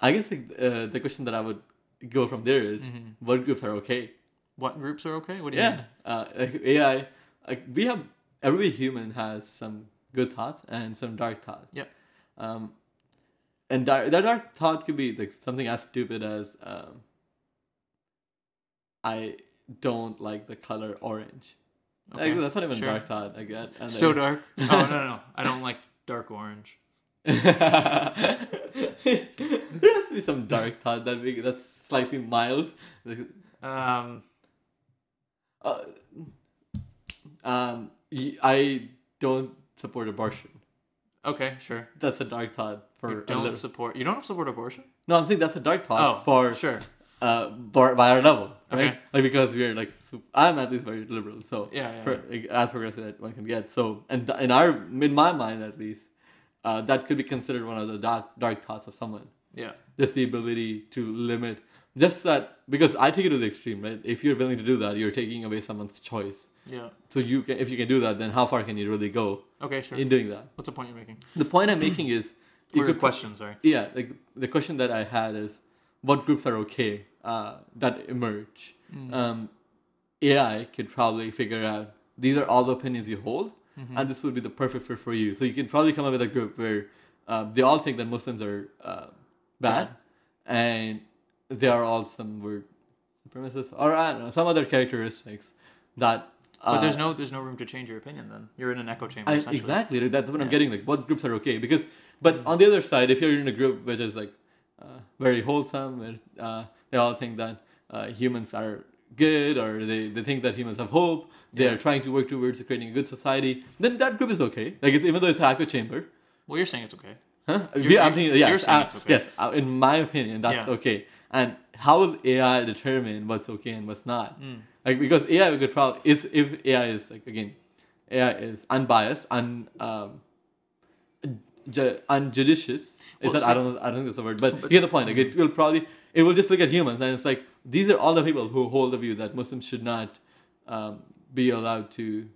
I guess like, uh, the question that I would go from there is, Mhm. what groups are okay? What groups are okay? What do you Yeah, mean? uh, like AI, like we have every human has some good thoughts and some dark thoughts. Yep. Um, and dark, that dark thought could be like something as stupid as um, I don't like the color orange. Okay, Like, that's not even sure. dark thought. I get. And So then- dark. Oh no, no, no! I don't like dark orange. there has to be some dark thought that we, that's slightly mild. Um, Uh, um, I don't support abortion. okay, sure. That's a dark thought for You don't support. You don't support abortion. No, I'm saying that's a dark thought Oh, for sure. uh bar, by our level, right? Okay. Like because we're like I'm at least very liberal, so Yeah, yeah, as progressive as one can get. So and th- in our in my mind at least, uh, that could be considered one of the dark dark thoughts of someone. Yeah. Just the ability to limit, just that because I take it to the extreme, right? If you're willing to do that, you're taking away someone's choice. Yeah. So you can, if you can do that, then how far can you really go Okay, sure. in doing that? What's the point you're making? The point I'm making is, you could question, sorry. yeah, like the question that I had is, what groups are okay uh, that emerge? Mm. Um, AI could probably figure out these are all the opinions you hold, Mm-hmm. and this would be the perfect fit for you. So you can probably come up with a group where um, they all think that Muslims are uh, bad, and they are all some weird supremacists, or I don't know, some other characteristics that. Uh, But there's no there's no room to change your opinion. Then you're in an echo chamber. I, exactly. That's what I'm getting. Like, what groups are okay? Because, but on the other side, if you're in a group which is like uh, very wholesome, where uh, they all think that uh, humans are good, or they, they think that humans have hope, they Yeah. are trying to work towards creating a good society, then that group is okay. Like, it's even though it's an echo chamber. Well, you're saying it's okay. Huh? You're- Yeah, I'm thinking, yes, you're saying uh, okay. yes. uh, in my opinion, that's Yeah. okay. And how will AI determine what's okay and what's not? Mm. Like because AI could probably is if AI is like again, AI is unbiased, un um, ju- unjudicious. Is that I don't know, I don't think that's a word, but, you get the point. Like it will probably it will just look at humans and it's like these are all the people who hold the view that Muslims should not um, be allowed to,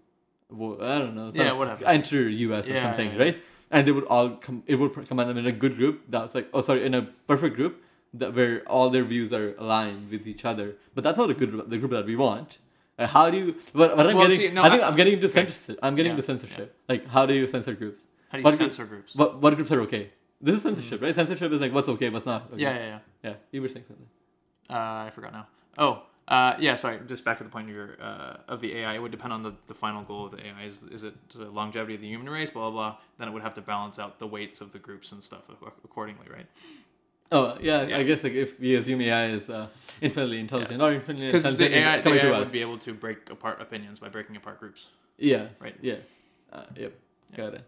I don't know, Yeah, whatever. enter U.S. or something, yeah, yeah. right? And they would all come. It would come them in a good group. That's like, oh, sorry, in a perfect group that where all their views are aligned with each other. But that's not a good the group that we want. Uh, how do you? What, I'm Well, getting? see, no, I think I- am getting into okay. censorship. I'm getting Yeah, into censorship. Like, how do you censor groups? How do you What group- censor groups? What what groups are okay? This is censorship, right? Censorship is like what's okay, what's not. Okay. Yeah, yeah, yeah. yeah. You were saying something. Uh, I forgot now. Oh, uh, yeah. Sorry. Just back to the point of your uh, of the AI. It would depend on the, the final goal of the AI. Is is it the longevity of the human race? Blah blah blah. Then it would have to balance out the weights of the groups and stuff accordingly, right? Oh yeah, Yeah. I guess like if we assume AI is uh, infinitely intelligent or infinitely intelligent the AI, the AI would us. be able to break apart opinions by breaking apart groups. Yeah. Right. Yeah. Uh, yep. Yeah. Got it.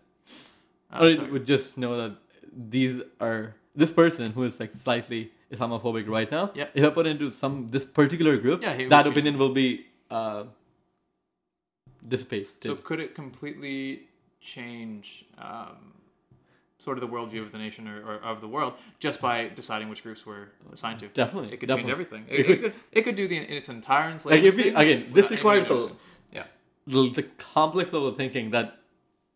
Uh, or it would just know that these are this person who is like slightly Islamophobic right now. Yeah. If I put into some this particular group, Yeah, that opinion will be uh, dissipated. So could it completely change um, sort of the worldview of the nation or, or of the world just by deciding which groups we're assigned to? definitely, It could definitely. change everything. It It, could- it could do the in its entire Like if we again, this requires the. Yeah. the the complex level of thinking that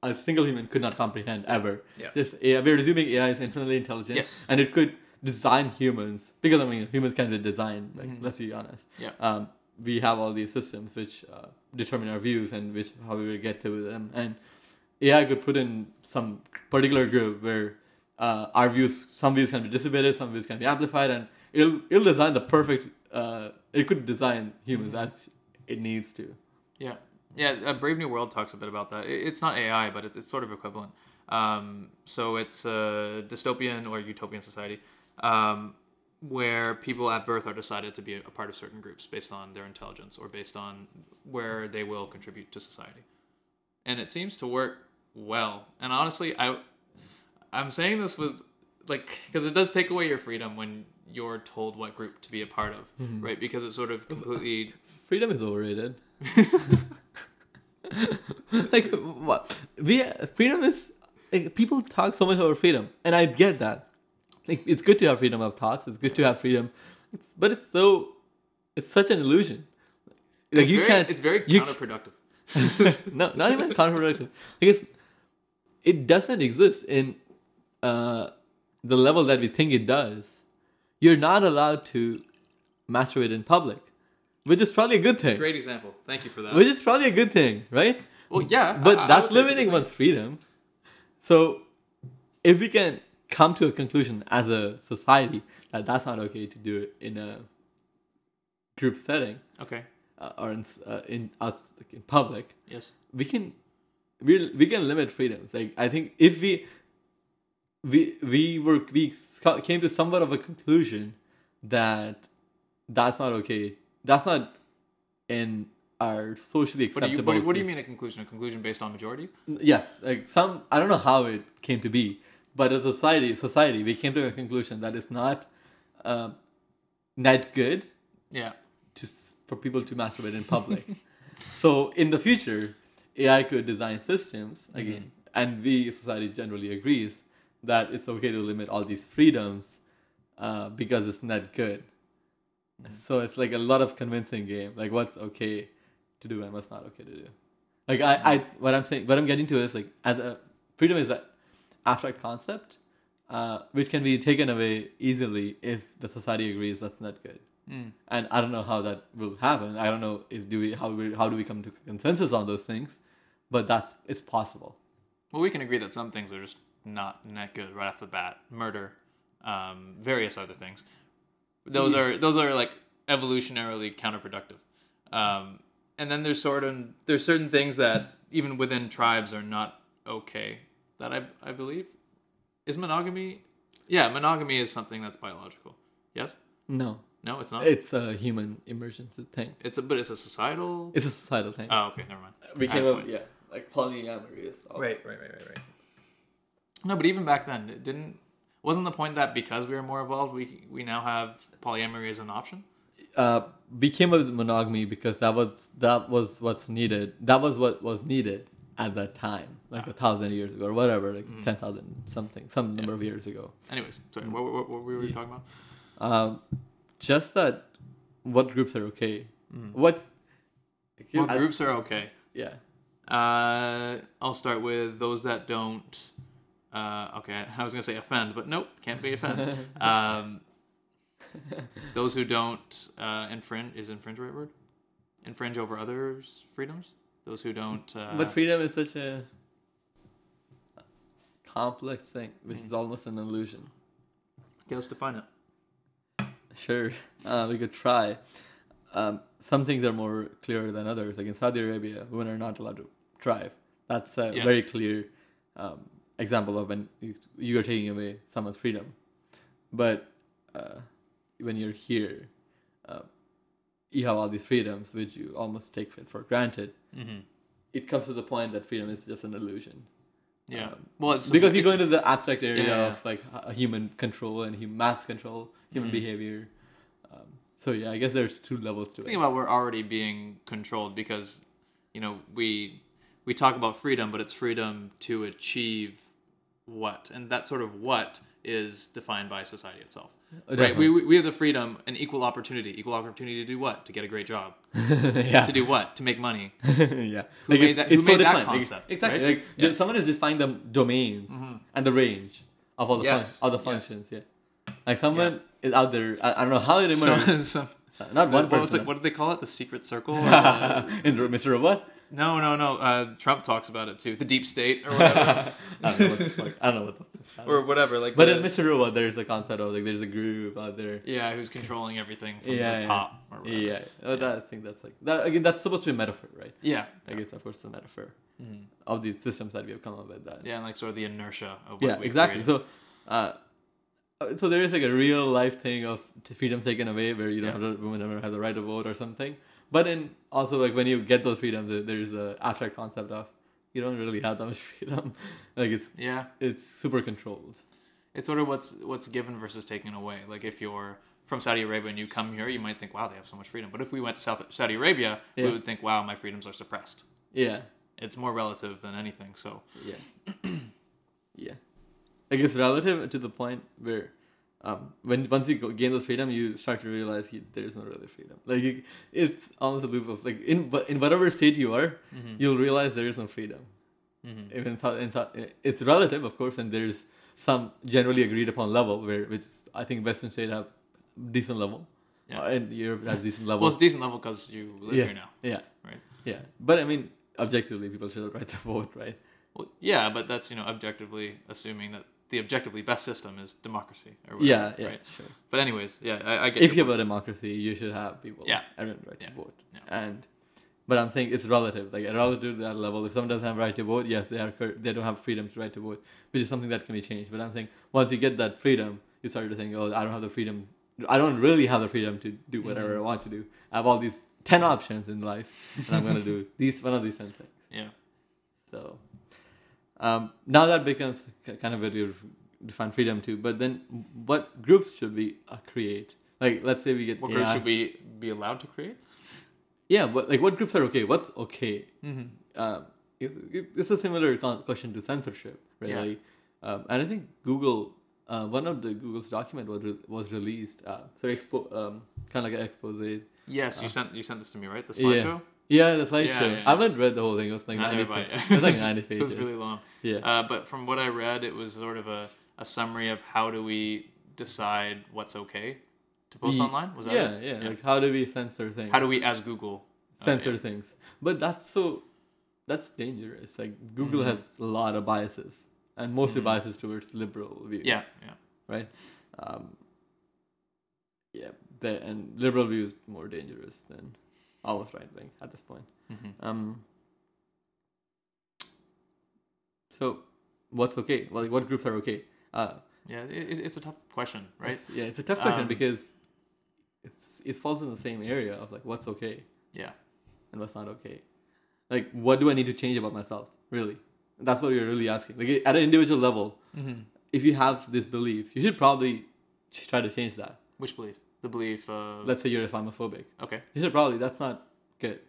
a single human could not comprehend ever. Yeah. This AI, we're assuming AI is infinitely intelligent, Yes. and it could design humans because I mean humans can be designed. Like Mhm. let's be honest. Yeah. um, we have all these systems which uh, determine our views and which how we will get to them. And AI could put in some particular group where uh, our views, some views can be dissipated, some views can be amplified, and it'll it'll design the perfect. Uh, it could design humans as it needs to. Yeah, yeah. Brave New World talks a bit about that. It's not AI, but it's sort of equivalent. Um, so it's a dystopian or utopian society um, where people at birth are decided to be a part of certain groups based on their intelligence or based on where they will contribute to society, and it seems to work well. And honestly, I I'm saying this with like because it does take away your freedom when you're told what group to be a part of, right? Because it's sort of completely Freedom is overrated. like what? We freedom is like people talk so much about freedom, and I get that. Like it's good to have freedom of thoughts. It's good to have freedom, but it's so it's such an illusion. Like it's you very, can't. It's very you counterproductive. no, not even counterproductive. Because it doesn't exist in uh, the level that we think it does. you're not allowed to masturbate in public, which is probably a good thing. Great example. Thank you for that. Which is probably a good thing, right? well, yeah, But I- I that's would say it's a limiting one's freedom. So, if we can come to a conclusion as a society that that's not okay to do it in a group setting Okay. uh, or in uh, in us like in public, Yes. we can we we can limit freedoms. Like I think if we we we were we came to somewhat of a conclusion that that's not okay. That's not in our socially What do you acceptable. what, do- what do you mean a conclusion? A conclusion based on majority? Yes, like some I don't know how it came to be, but as a society, society we came to a conclusion that it's not um, not good Yeah. to for people to masturbate in public. so in the future, AI could design systems again, and we society generally agrees that it's okay to limit all these freedoms uh, because it's not good. So it's like a lot of convincing game, like what's okay to do and what's not okay to do. Like I, I what I'm saying, what I'm getting to is like as a freedom is an abstract concept, uh, which can be taken away easily if the society agrees that's not good Mm. and I don't know how that will happen. I don't know if do we how we how do we come to consensus on those things, but that's it's possible. Well, we can agree that some things are just not not good right off the bat. Murder, um, various other things. Those are those are like evolutionarily counterproductive. Um, and then there's sort of there's certain things that even within tribes are not okay. That I I believe is monogamy. Yeah, monogamy is something that's biological. Yes. No, No, it's not. it's a human emergence thing. It's a but it's a societal. It's a societal thing. Oh, okay, never mind. we came up, yeah, like polyamory is also- Right, right, right, right, right. No, but even back then, it didn't wasn't the point that because we were more evolved, we we now have polyamory as an option. Uh, we came up with monogamy because that was that was what's needed. That was what was needed at that time, like a thousand years ago or whatever, like ten thousand something, some number of years ago. Anyways, sorry, what, what, what were we talking about? Um, just that, what groups are okay? What? What I- groups are okay? Yeah. Uh, I'll start with those that don't. Uh, okay, I was gonna say offend, but nope, can't be offend. um, those who don't uh, infringe is infringe right word? Infringe over others' freedoms. Those who don't. Uh, But freedom is such a complex thing, which is almost an illusion. okay, let's define it. Sure, uh, we could try. Um, some things are more clear than others. Like in Saudi Arabia, women are not allowed to drive. That's a Yeah. very clear um, example of when you, you are taking away someone's freedom. But uh, when you're here, uh, you have all these freedoms, which you almost take for granted. Mm-hmm. It comes to the point that freedom is just an illusion. Yeah. Um, well, it's because you go into the abstract area Yeah, yeah, of like h- human control and hum- mass control, human Mhm. behavior. Um, so yeah, I guess there's two levels to think it. Think about we're already being controlled because you know we we talk about freedom but it's freedom to achieve what and that sort of what is defined by society itself right we, we we have the freedom and equal opportunity equal opportunity to do what to get a great job yeah, to do what to make money yeah. Who made that- who made that defined. Like, concept, exactly. right? Like Yeah. someone has defined the domains Mhm. and the range of all the Yes, fun- all the yes. functions. Yeah. Like someone is out there. I, I don't know how it emerged. so, so, not one what, it, what do they call it the secret circle Uh, in Mr. Robot. no no no uh, trump talks about it too the deep state or whatever I don't know what the fuck. I don't know what the. or whatever like But the, in Mr. Robot, there's the concept of like there's a group out there. yeah who's controlling everything from Yeah, the yeah. top or whatever. Yeah, oh, that, I think that's like that again. That's supposed to be a metaphor, right? yeah I guess of course the metaphor Mhm. of the systems that we have come up with. That Yeah, and like sort of the inertia of what yeah, exactly. created. So, uh, uh, Uh, so there is like a real life thing of freedom taken away, where you don't Yeah. have to, women never have the right to vote or something. But in also like when you get those freedoms, there's the abstract concept of you don't really have that much freedom. like it's yeah, it's super controlled. it's sort of what's what's given versus taken away. Like if you're from Saudi Arabia and you come here, you might think, wow, they have so much freedom. But if we went to South Saudi Arabia, Yeah. we would think, wow, my freedoms are suppressed. Yeah, It's more relative than anything. So yeah, yeah. Like it's relative to the point where. Um, when once you gain those freedom, you start to realize you, there's no really freedom. Like you, it's almost a loop of like in but in whatever state you are, Mhm. you'll realize there is no freedom. Mhm. Even in, South- it's relative, of course, and there's some generally agreed upon level where which I think Western states have decent level, Yeah. uh, and Europe has decent level. Well, it's decent level because you live Yeah. here now, yeah, right? yeah. But I mean, objectively, people should write the vote, right? Well, yeah, but that's you know objectively assuming that the objectively best system is democracy or whatever, Yeah, yeah, right? sure. But anyways, yeah, I, I get. If you have a democracy, you should have people. Yeah. everyone right Yeah. to vote. Yeah. And, but I'm saying it's relative. Like a relative to that level, if someone doesn't have right to vote, yes, they are. They don't have freedom to right to vote, which is something that can be changed. But I'm saying once you get that freedom, you start to think, oh, I don't have the freedom. I don't really have the freedom to do whatever Mm-hmm. I want to do. I have all these ten options in life, and I'm gonna do these one of these ten things. Yeah. So um, now that becomes kind of where you define freedom too. But then, what groups should we uh, create? Like, let's say we get What AI. groups should we be allowed to create? Yeah, but like, what groups are okay? What's okay? Mm-hmm. Um, it, it, it's a similar con- question to censorship, really. Um, and I think Google, uh, one of the Google's document was re- was released. Uh, so expo- um, kind of like an expose. Yes, you sent you sent this to me, right? The slideshow. Yeah. Yeah, the slideshow. Yeah, yeah, I haven't read the whole thing. It was like Neither ninety. have pages. It was like ninety it pages. was really long. yeah. Uh, but from what I read, it was sort of a, a summary of how do we decide what's okay to post online. Was that yeah, it? yeah, Like, how do we censor things? How do we, as Google, uh, censor yeah. things. But that's so that's dangerous. Like Google Mhm. has a lot of biases, and mostly Mhm. biases towards liberal views. Yeah, yeah. Right. Um, yeah. The, and liberal views more dangerous than almost right wing at this point. hmm Um. So, what's okay? Well, like, what groups are okay? Uh, Yeah, it- it's a tough question, right? it's- yeah, it's a tough question Um, because it's, it falls in the same area of like what's okay. Yeah. and what's not okay. Like, what do I need to change about myself? Really, that's what you're really asking. Like, at an individual level, Mm-hmm. if you have this belief, you should probably try to change that. Which belief? The belief of. Let's say you're Islamophobic. okay. You should probably that's not good.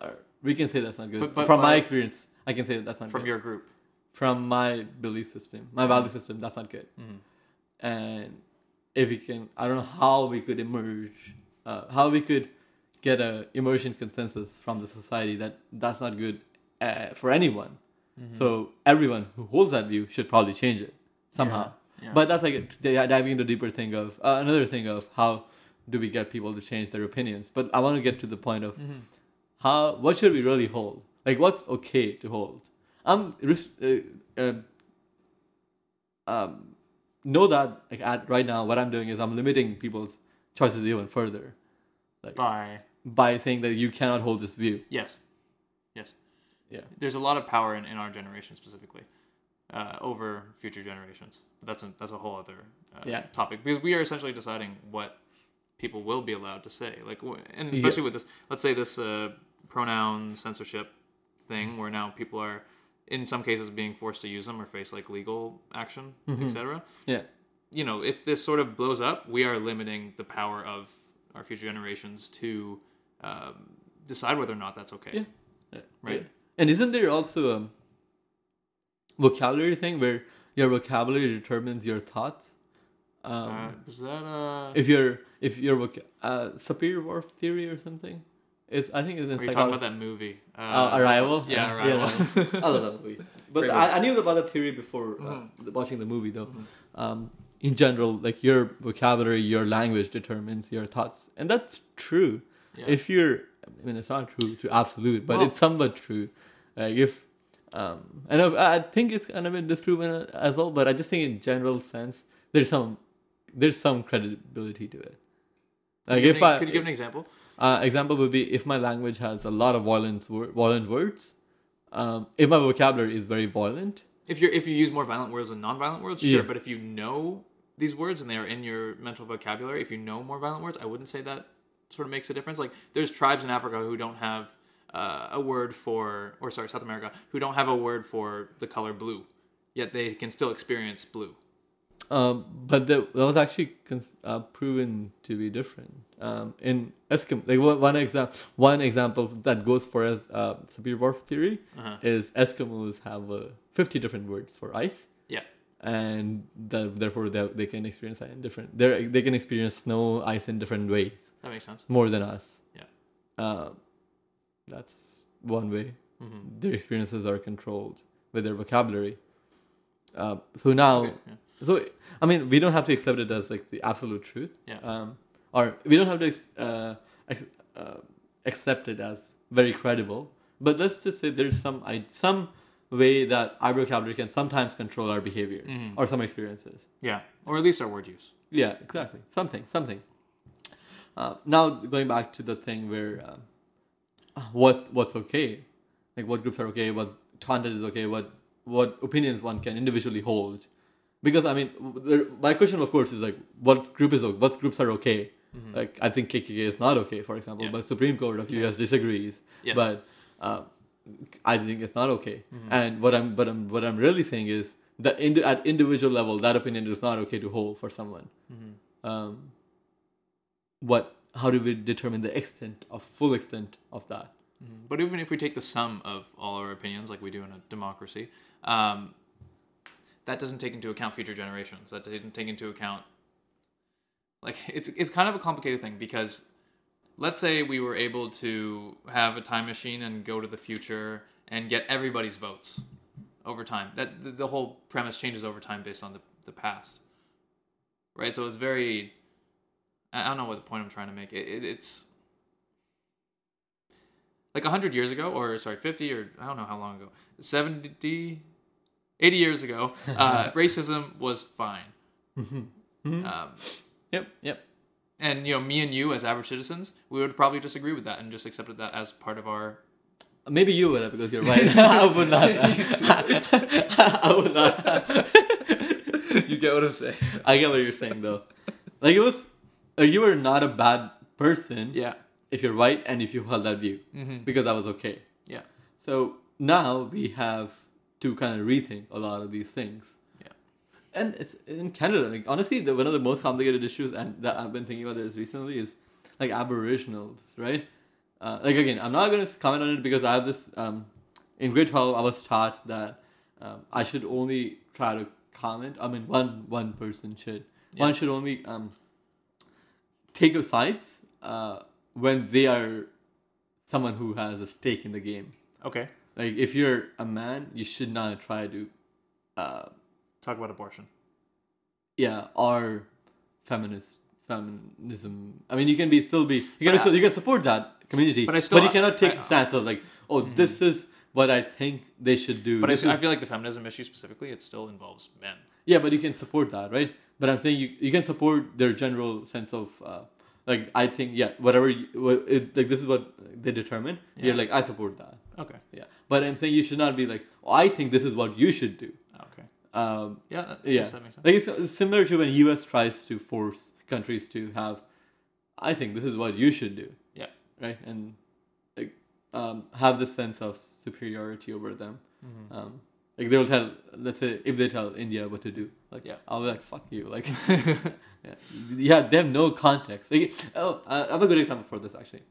Or we can say that's not good. But- but- from my experience, I can say that that's not good. From good. your group. from my belief system, my value system, that's not good. Mm-hmm. and if we can i don't know how we could emerge uh, how we could get a immersion consensus from the society that that's not good uh, for anyone Mm-hmm. so everyone who holds that view should probably change it somehow Yeah. But that's like di- diving into a deeper thing of uh, another thing of how do we get people to change their opinions but i want to get to the point of Mm-hmm. how what should we really hold like what's okay to hold i'm uh, uh, um, know that like at right now what i'm doing is i'm limiting people's choices even further By. by saying that you cannot hold this view Yes. Yes. yeah There's a lot of power in, in our generation specifically uh, over future generations. But that's a, that's a whole other uh, Yeah. topic because we are essentially deciding what people will be allowed to say. Like, and Yeah. especially with this, let's say this uh, pronoun censorship thing, where now people are, in some cases, being forced to use them or face like legal action, Mhm. etc. yeah You know, if this sort of blows up, we are limiting the power of our future generations to um, decide whether or not that's okay. Yeah. Yeah. Right. and isn't there also a vocabulary thing where your vocabulary determines your thoughts um, uh, is that uh? if you're if you're voc- uh, Sapir-Whorf theory or something it's i think it's in Are you talking about that movie? Uh, Arrival? Yeah, Uh, Arrival. I love that movie. But I, I knew about the theory before uh, Mhm. watching the movie, though. Mhm. Um, in general, like your vocabulary, your language determines your thoughts, and that's true. Yeah. If you're, I mean, it's not true to absolute, but Well- it's somewhat true. Like if, um, and I, I think it's kind of been disproven as well, but I just think in general sense, there's some, there's some credibility to it. Could Like you if give I, could you give an example? uh, example would be if my language has a lot of violent violent words. Um, if my vocabulary is very violent, If you if you use more violent words than non-violent words, Yeah. sure. But if you know these words and they are in your mental vocabulary, if you know more violent words, I wouldn't say that sort of makes a difference. Like there's tribes in Africa who don't have uh, a word for, or sorry, South America, who don't have a word for the color blue, yet they can still experience blue. um, but that, that was actually cons- uh, proven to be different. Um, in Eskimo, like one, example, one example that goes for as uh, Sapir-Whorf theory Uh-huh. is Eskimos have uh, fifty different words for ice. Yeah. And that, therefore, they, they can experience that in different. They they can experience snow, ice in different ways. That makes sense. more than us. Yeah. Um, that's one way. hmm Their experiences are controlled with their vocabulary. Uh, so now, Okay, yeah. So I mean, we don't have to accept it as like the absolute truth. Yeah. Um, or we don't have to uh, ex- uh, accept it as very credible. But let's just say there's some I, some way that our vocabulary can sometimes control our behavior Mhm. or some experiences. Yeah, or at least our word use. Yeah, exactly. Something, something. Uh, now going back to the thing where um, what what's okay, like what groups are okay, what content is okay, what what opinions one can individually hold. Because I mean, there, my question of course is like, what group is what groups are okay? Like I think KKK is not okay, for example, Mm-hmm. Yeah. but Supreme Court of US disagrees. Yes. But uh, I think it's not okay. Mm-hmm. And what I'm but I'm what I'm really saying is that indi- at individual level, that opinion is not okay to hold for someone. Mm-hmm. Um, what? How do we determine the extent of full extent of that? Mhm. But even if we take the sum of all our opinions, like we do in a democracy, um, that doesn't take into account future generations. That doesn't take into account, like it's it's kind of a complicated thing because, let's say we were able to have a time machine and go to the future and get everybody's votes over time. That the, the whole premise changes over time based on the the past, right? So it's very, I don't know what the point I'm trying to make. It, it, it's like 100 years ago or sorry 50 or i don't know how long ago 70 80 years ago uh, racism was fine Mhm. um, Yep, yep. and you know me and you as average citizens we would probably disagree with that and just accepted that as part of our Maybe you would have because you're right. I would not. I would not. you get what i'm saying I get what you're saying though. Like it was, you were not a bad person yeah if you're right and if you held that view mm-hmm. because that was okay. yeah So now we have to kind of rethink a lot of these things. Yeah. And it's in Canada. Like honestly, the, one of the most complicated issues and that I've been thinking about this recently is like Aboriginals, right? Uh, like again, I'm not going to comment on it because I have this. Um, in grade twelve, I was taught that um, I should only try to comment. I mean, one one person should. Yeah. One should only um, take a sides uh, when they are someone who has a stake in the game. okay Like if you're a man, you should not try to, uh, talk about abortion yeah, or feminist feminism. I mean, you can be still be you can But still, you can support that community, But I still- you cannot take I- a stance of like, oh, this is what I think they should do. but I, I feel like the feminism issue specifically it still involves men yeah, but you can support that, right? But I'm saying you you can support their general sense of. Uh, like I think yeah whatever you, what it, like this is what they determine you're like I support that okay yeah but I'm saying you should not be like oh, I think this is what you should do okay um, yeah that, yeah, that makes sense like it's, it's similar to when U.S. tries to force countries to have. I think this is what you should do, yeah right? And like um, have this sense of superiority over them. Mhm. Um, like they'll tell, let's say, if they tell India what to do, like Yeah. I'll be like, "Fuck you!" Like, yeah, yeah, they have no context. Like, oh, uh, I have a good example for this actually.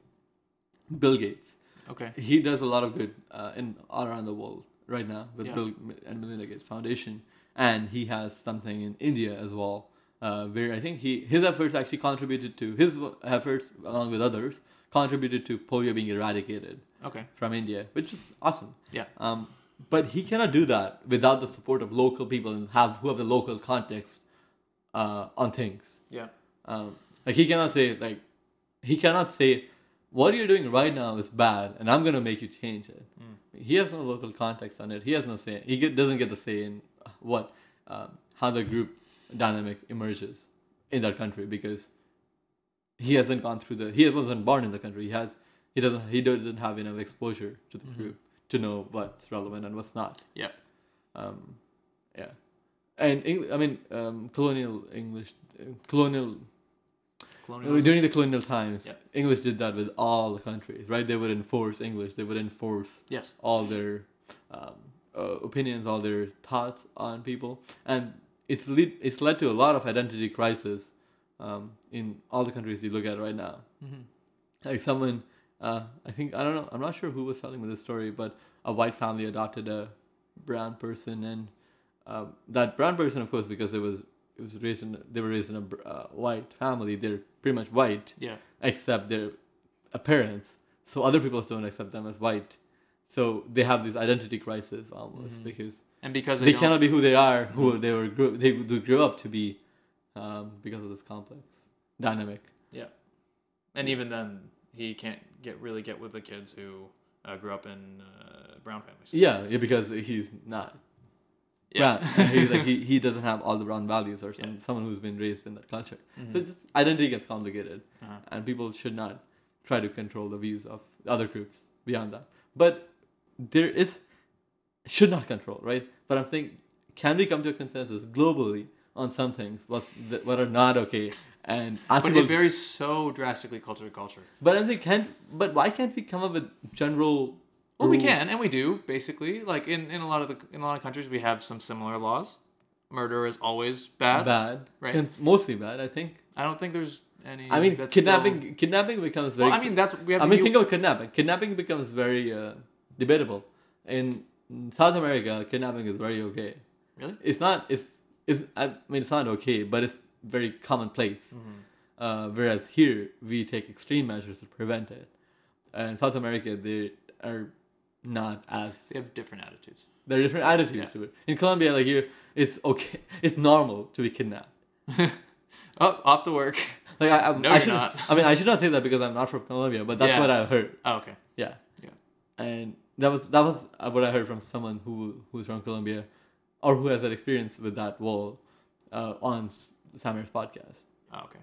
Bill Gates okay he does a lot of good uh, in all around the world right now with Yeah. Bill and Melinda Gates Foundation, and he has something in India as well, uh, where I think he his efforts actually contributed to his efforts along with others contributed to polio being eradicated okay from India, which is awesome. yeah Um, but he cannot do that without the support of local people and have who have the local context uh, on things. yeah Um, like he cannot say like he cannot say what you're doing right now is bad and I'm gonna make you change it. He has no local context on it. He has no say. He get, doesn't get the say in what um, how the group dynamic emerges in that country because he hasn't gone through the he wasn't born in the country. He has he doesn't he doesn't have enough exposure to the group to know what's relevant and what's not. yeah Um, yeah, and Eng- I mean um, colonial English, uh, colonial colonialism during the colonial times. Yeah. English did that with all the countries, right? They would enforce English. They would enforce yes all their um, uh, opinions, all their thoughts on people, and it's lead, it's led to a lot of identity crisis um, in all the countries you look at right now. Mhm. Like someone, uh, I think I don't know, I'm not sure who was telling me this story, but a white family adopted a brown person, and um, that brown person, of course, because it was it was raised in they were raised in a uh, white family, they're pretty much white. Yeah. Accept their appearance. So other people don't accept them as white. So they have this identity crisis almost Mhm. because and because they, they, cannot be who they are, who they were grew, they they grew up to be, um, because of this complex dynamic. Yeah, and even then, he can't get really get with the kids who uh, grew up in uh, brown families. Yeah, yeah, because he's not Yeah. He's like he, he doesn't have all the brown values or some, Yeah. someone who's been raised in that culture. Mhm. So this identity gets complicated, Uh-huh. and people should not try to control the views of other groups beyond that. But there is should not control, right? But I'm thinking, can we come to a consensus globally on some things what's that, what are not okay? And But it varies so drastically culture to culture. but I think can but why can't we come up with general? Well, we can, and we do basically. Like in, in a lot of the in a lot of countries, we have some similar laws. Murder is always bad. bad, Right. Con- mostly bad. I think. I don't think there's any. I mean, that's kidnapping still- kidnapping becomes very. Well, I mean, that's we have. I mean, U- think of kidnapping. Kidnapping becomes very uh, debatable. In South America, kidnapping is very okay. really. It's not. It's. It's. I mean, it's not okay, but it's very commonplace. Mm-hmm. Uh, whereas here, we take extreme measures to prevent it. And South America, they are not as. They have different attitudes. There are different attitudes Yeah. to it. In Colombia, like here, it's okay. It's normal to be kidnapped. Oh, off to work. Like I, I, No, I should not. I mean, I should not say that because I'm not from Colombia, but that's Yeah. what I've heard. Oh, okay. Yeah. Yeah. And that was that was uh, what I heard from someone who who's from Colombia, or who has that experience with that wall, uh, on Samir's podcast. Oh, okay.